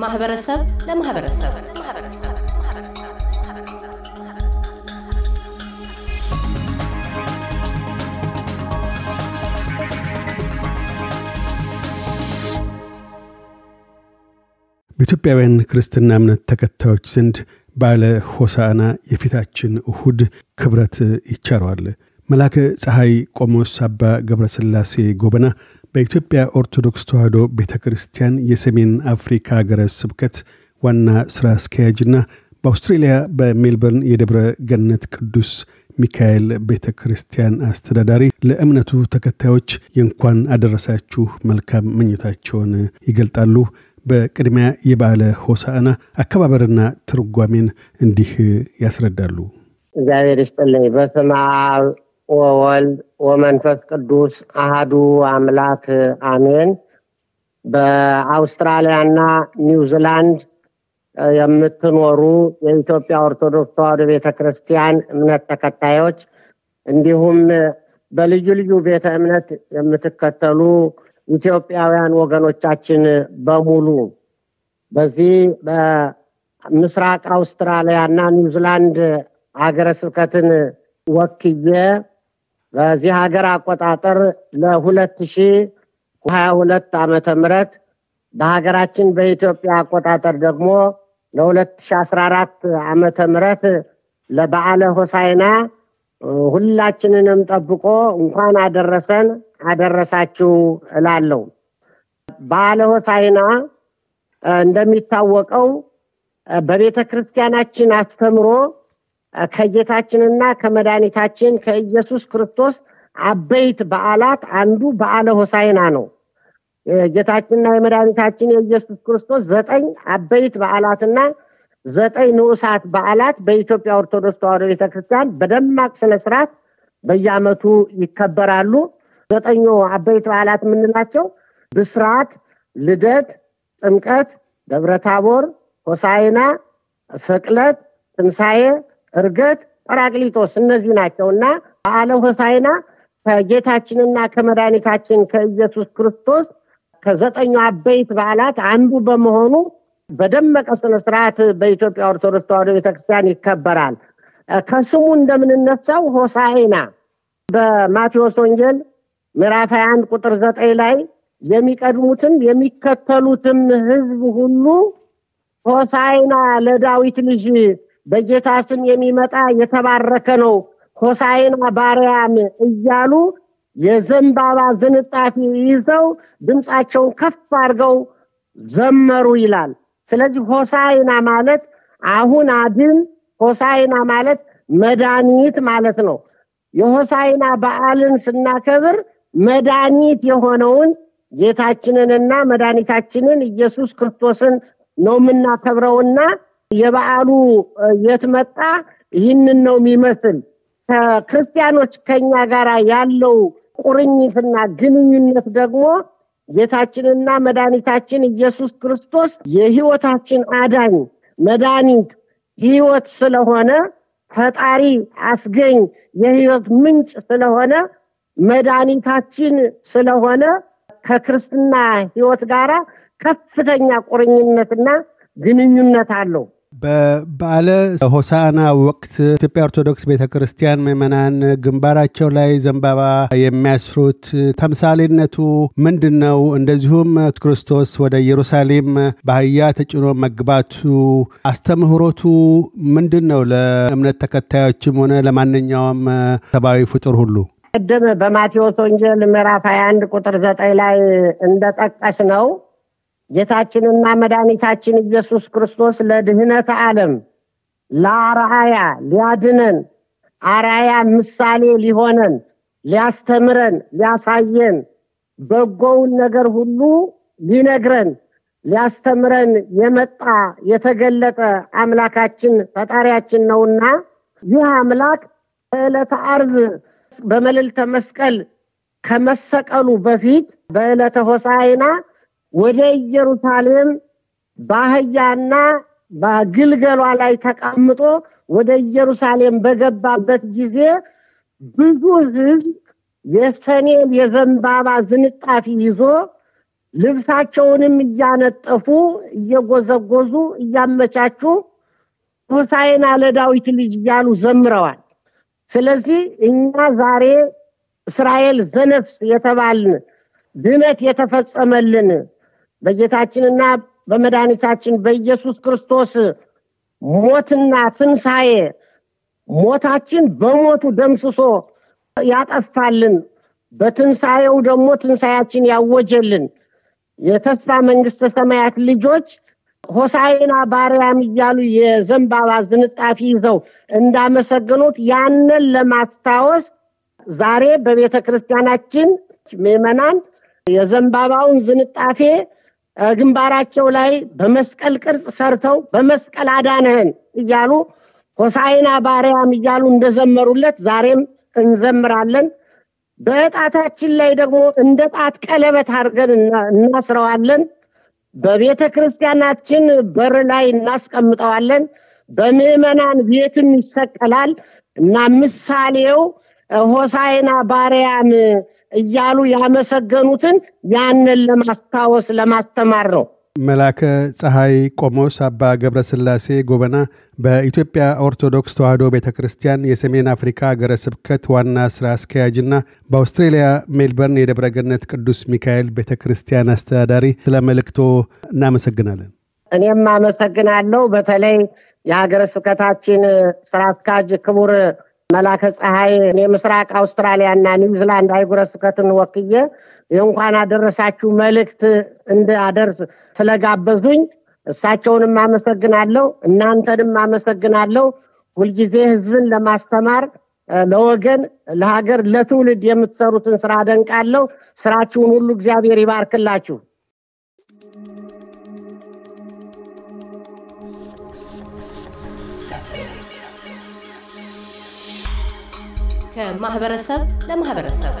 ከማህበረሰብ ለማህበረሰብ በኢትዮጵያውያን ክርስትና እምነት ተከታዮች ዘንድ ባለ ሆሳዕና የፊታችን እሁድ ክብረት ይቻረዋል። መላከ ፀሐይ ቆሞስ አባ ገብረስላሴ ጎበና በኢትዮጵያ ኦርቶዶክስ ተዋሕዶ ቤተ ክርስቲያን የሰሜን አፍሪካ ሀገረ ስብከት ዋና ሥራ አስኪያጅና በአውስትሬልያ በሜልበርን የደብረ ገነት ቅዱስ ሚካኤል ቤተ ክርስቲያን አስተዳዳሪ ለእምነቱ ተከታዮች የእንኳን አደረሳችሁ መልካም ምኞታቸውን ይገልጣሉ። በቅድሚያ የበዓለ ሆሳዕና አከባበርና ትርጓሜን እንዲህ ያስረዳሉ። እግዚአብሔር ይስጥልኝ። በስመ አብ ወወልድ ወመንፈስ ቅዱስ አሃዱ አምላክ አሜን። በአውስትራሊያና ኒውዚላንድ የምትኖሩ የኢትዮጵያ ኦርቶዶክስ ተዋሕዶ ቤተ ክርስቲያን እምነት ተከታዮች እንዲሁም በልዩ ልዩ ቤተ እምነት የምትከተሉ ኢትዮጵያውያን ወገኖቻችን በሙሉ በዚህ በምስራቅ አውስትራሊያ እና ኒውዚላንድ ሀገረ ስብከትን ወክዬ በዚህ ሀገር አቆጣጠር ለሁለት ሺ ሀያ ሁለት ዓመተ ምህረት በሀገራችን በኢትዮጵያ አቆጣጠር ደግሞ ለሁለት ሺ አስራ አራት ዓመተ ምህረት ለበዓለ ሆሳይና ሁላችንንም ጠብቆ እንኳን አደረሰን አደረሳችሁ እላለሁ። በዓለ ሆሳዕና እንደሚታወቀው በቤተ ክርስቲያናችን አስተምሮ ከጌታችንና ከመድኃኒታችን ከኢየሱስ ክርስቶስ አበይት በዓላት አንዱ በዓለ ሆሳዕና ነው። የጌታችንና የመድኃኒታችን የኢየሱስ ክርስቶስ ዘጠኝ አበይት በዓላትና ዘጠኝ ንዑሳት በዓላት በኢትዮጵያ ኦርቶዶክስ ተዋሕዶ ቤተክርስቲያን በደማቅ ስነስርዓት በየዓመቱ ይከበራሉ። ዘጠኙ አበይት በዓላት የምንላቸው ብስራት፣ ልደት፣ ጥምቀት፣ ደብረታቦር፣ ሆሳይና፣ ስቅለት፣ ትንሣኤ፣ እርገት፣ ጰራቅሊጦስ እነዚህ ናቸው እና በዓለ ሆሳይና ከጌታችንና ከመድኃኒታችን ከኢየሱስ ክርስቶስ ከዘጠኙ አበይት በዓላት አንዱ በመሆኑ በደመቀ ስነስርዓት በኢትዮጵያ ኦርቶዶክስ ተዋሕዶ ቤተክርስቲያን ይከበራል። ከስሙ እንደምንነሳው ሆሳይና በማቴዎስ ወንጌል ምዕራፍ 21 ቁጥር ዘጠኝ ላይ የሚቀድሙትም የሚከተሉትም ህዝብ ሁሉ ሆሳይና ለዳዊት ልጅ በጌታ ስም የሚመጣ የተባረከ ነው፣ ሆሳይና ባርያም እያሉ የዘንባባ ዝንጣፊ ይዘው ድምፃቸውን ከፍ አድርገው ዘመሩ ይላል። ስለዚህ ሆሳይና ማለት አሁን አድን፣ ሆሳይና ማለት መድኃኒት ማለት ነው። የሆሳይና በዓልን ስናከብር መድኃኒት የሆነውን ጌታችንንና መድኃኒታችንን ኢየሱስ ክርስቶስን ነው የምናከብረውና የበዓሉ የት መጣ? ይህንን ነው የሚመስል ከክርስቲያኖች ከኛ ጋር ያለው ቁርኝትና ግንኙነት ደግሞ ጌታችንና መድኃኒታችን ኢየሱስ ክርስቶስ የህይወታችን አዳኝ መድኃኒት ህይወት ስለሆነ ፈጣሪ አስገኝ የህይወት ምንጭ ስለሆነ መድኃኒታችን ስለሆነ ከክርስትና ህይወት ጋር ከፍተኛ ቁርኝነትና ግንኙነት አለው። በበዓለ ሆሳዕና ወቅት ኢትዮጵያ ኦርቶዶክስ ቤተ ክርስቲያን ምዕመናን ግንባራቸው ላይ ዘንባባ የሚያስሩት ተምሳሌነቱ ምንድን ነው? እንደዚሁም ክርስቶስ ወደ ኢየሩሳሌም በአህያ ተጭኖ መግባቱ አስተምህሮቱ ምንድን ነው? ለእምነት ተከታዮችም ሆነ ለማንኛውም ሰብአዊ ፍጡር ሁሉ ቅድም በማቴዎስ ወንጌል ምዕራፍ 21 ቁጥር ዘጠኝ ላይ እንደጠቀስ ነው ጌታችንና መድኃኒታችን ኢየሱስ ክርስቶስ ለድህነተ ዓለም ለአርአያ ሊያድነን አርአያ ምሳሌ ሊሆነን ሊያስተምረን ሊያሳየን በጎውን ነገር ሁሉ ሊነግረን ሊያስተምረን የመጣ የተገለጠ አምላካችን ፈጣሪያችን ነውና ይህ አምላክ በዕለተ ዓርብ በመልዕልተ መስቀል ከመሰቀሉ በፊት በዕለተ ሆሳዕና ወደ ኢየሩሳሌም በአህያና በግልገሏ ላይ ተቀምጦ ወደ ኢየሩሳሌም በገባበት ጊዜ ብዙ ሕዝብ የሰኔን የዘንባባ ዝንጣፊ ይዞ ልብሳቸውንም እያነጠፉ እየጎዘጎዙ እያመቻቹ ሆሳዕና ለዳዊት ልጅ እያሉ ዘምረዋል። ስለዚህ እኛ ዛሬ እስራኤል ዘነፍስ የተባልን ድነት የተፈጸመልን በጌታችንና በመድኃኒታችን በኢየሱስ ክርስቶስ ሞትና ትንሣኤ ሞታችን በሞቱ ደምስሶ ያጠፋልን በትንሣኤው ደግሞ ትንሣኤያችን ያወጀልን የተስፋ መንግስተ ሰማያት ልጆች ሆሳዕና ባርያም እያሉ የዘንባባ ዝንጣፊ ይዘው እንዳመሰገኑት ያንን ለማስታወስ ዛሬ በቤተ ክርስቲያናችን ምዕመናን የዘንባባውን ዝንጣፌ ግንባራቸው ላይ በመስቀል ቅርጽ ሰርተው በመስቀል አዳነህን እያሉ ሆሳዕና ባርያም እያሉ እንደዘመሩለት ዛሬም እንዘምራለን። በጣታችን ላይ ደግሞ እንደ ጣት ቀለበት አድርገን እናስረዋለን። በቤተ ክርስቲያናችን በር ላይ እናስቀምጠዋለን። በምዕመናን ቤትም ይሰቀላል እና ምሳሌው ሆሳዕና ባርያም እያሉ ያመሰገኑትን ያንን ለማስታወስ ለማስተማር ነው። መላከ ፀሐይ ቆሞስ አባ ገብረ ስላሴ ጎበና በኢትዮጵያ ኦርቶዶክስ ተዋሕዶ ቤተ ክርስቲያን የሰሜን አፍሪካ ሀገረ ስብከት ዋና ስራ አስኪያጅና በአውስትሬልያ ሜልበርን የደብረገነት ቅዱስ ሚካኤል ቤተ ክርስቲያን አስተዳዳሪ፣ ስለ መልእክቶ እናመሰግናለን። እኔም አመሰግናለሁ። በተለይ የሀገረ ስብከታችን ስራ አስኪያጅ ክቡር መላከ ፀሐይ የምስራቅ አውስትራሊያና ኒውዚላንድ አህጉረ ስብከትን ወክዬ የእንኳን አደረሳችሁ መልእክት እንዳደርስ ስለጋበዙኝ እሳቸውንም አመሰግናለሁ። እናንተንም አመሰግናለሁ። ሁልጊዜ ህዝብን ለማስተማር ለወገን፣ ለሀገር፣ ለትውልድ የምትሰሩትን ስራ አደንቃለሁ። ስራችሁን ሁሉ እግዚአብሔር ይባርክላችሁ። ከማህበረሰብ ለማህበረሰብ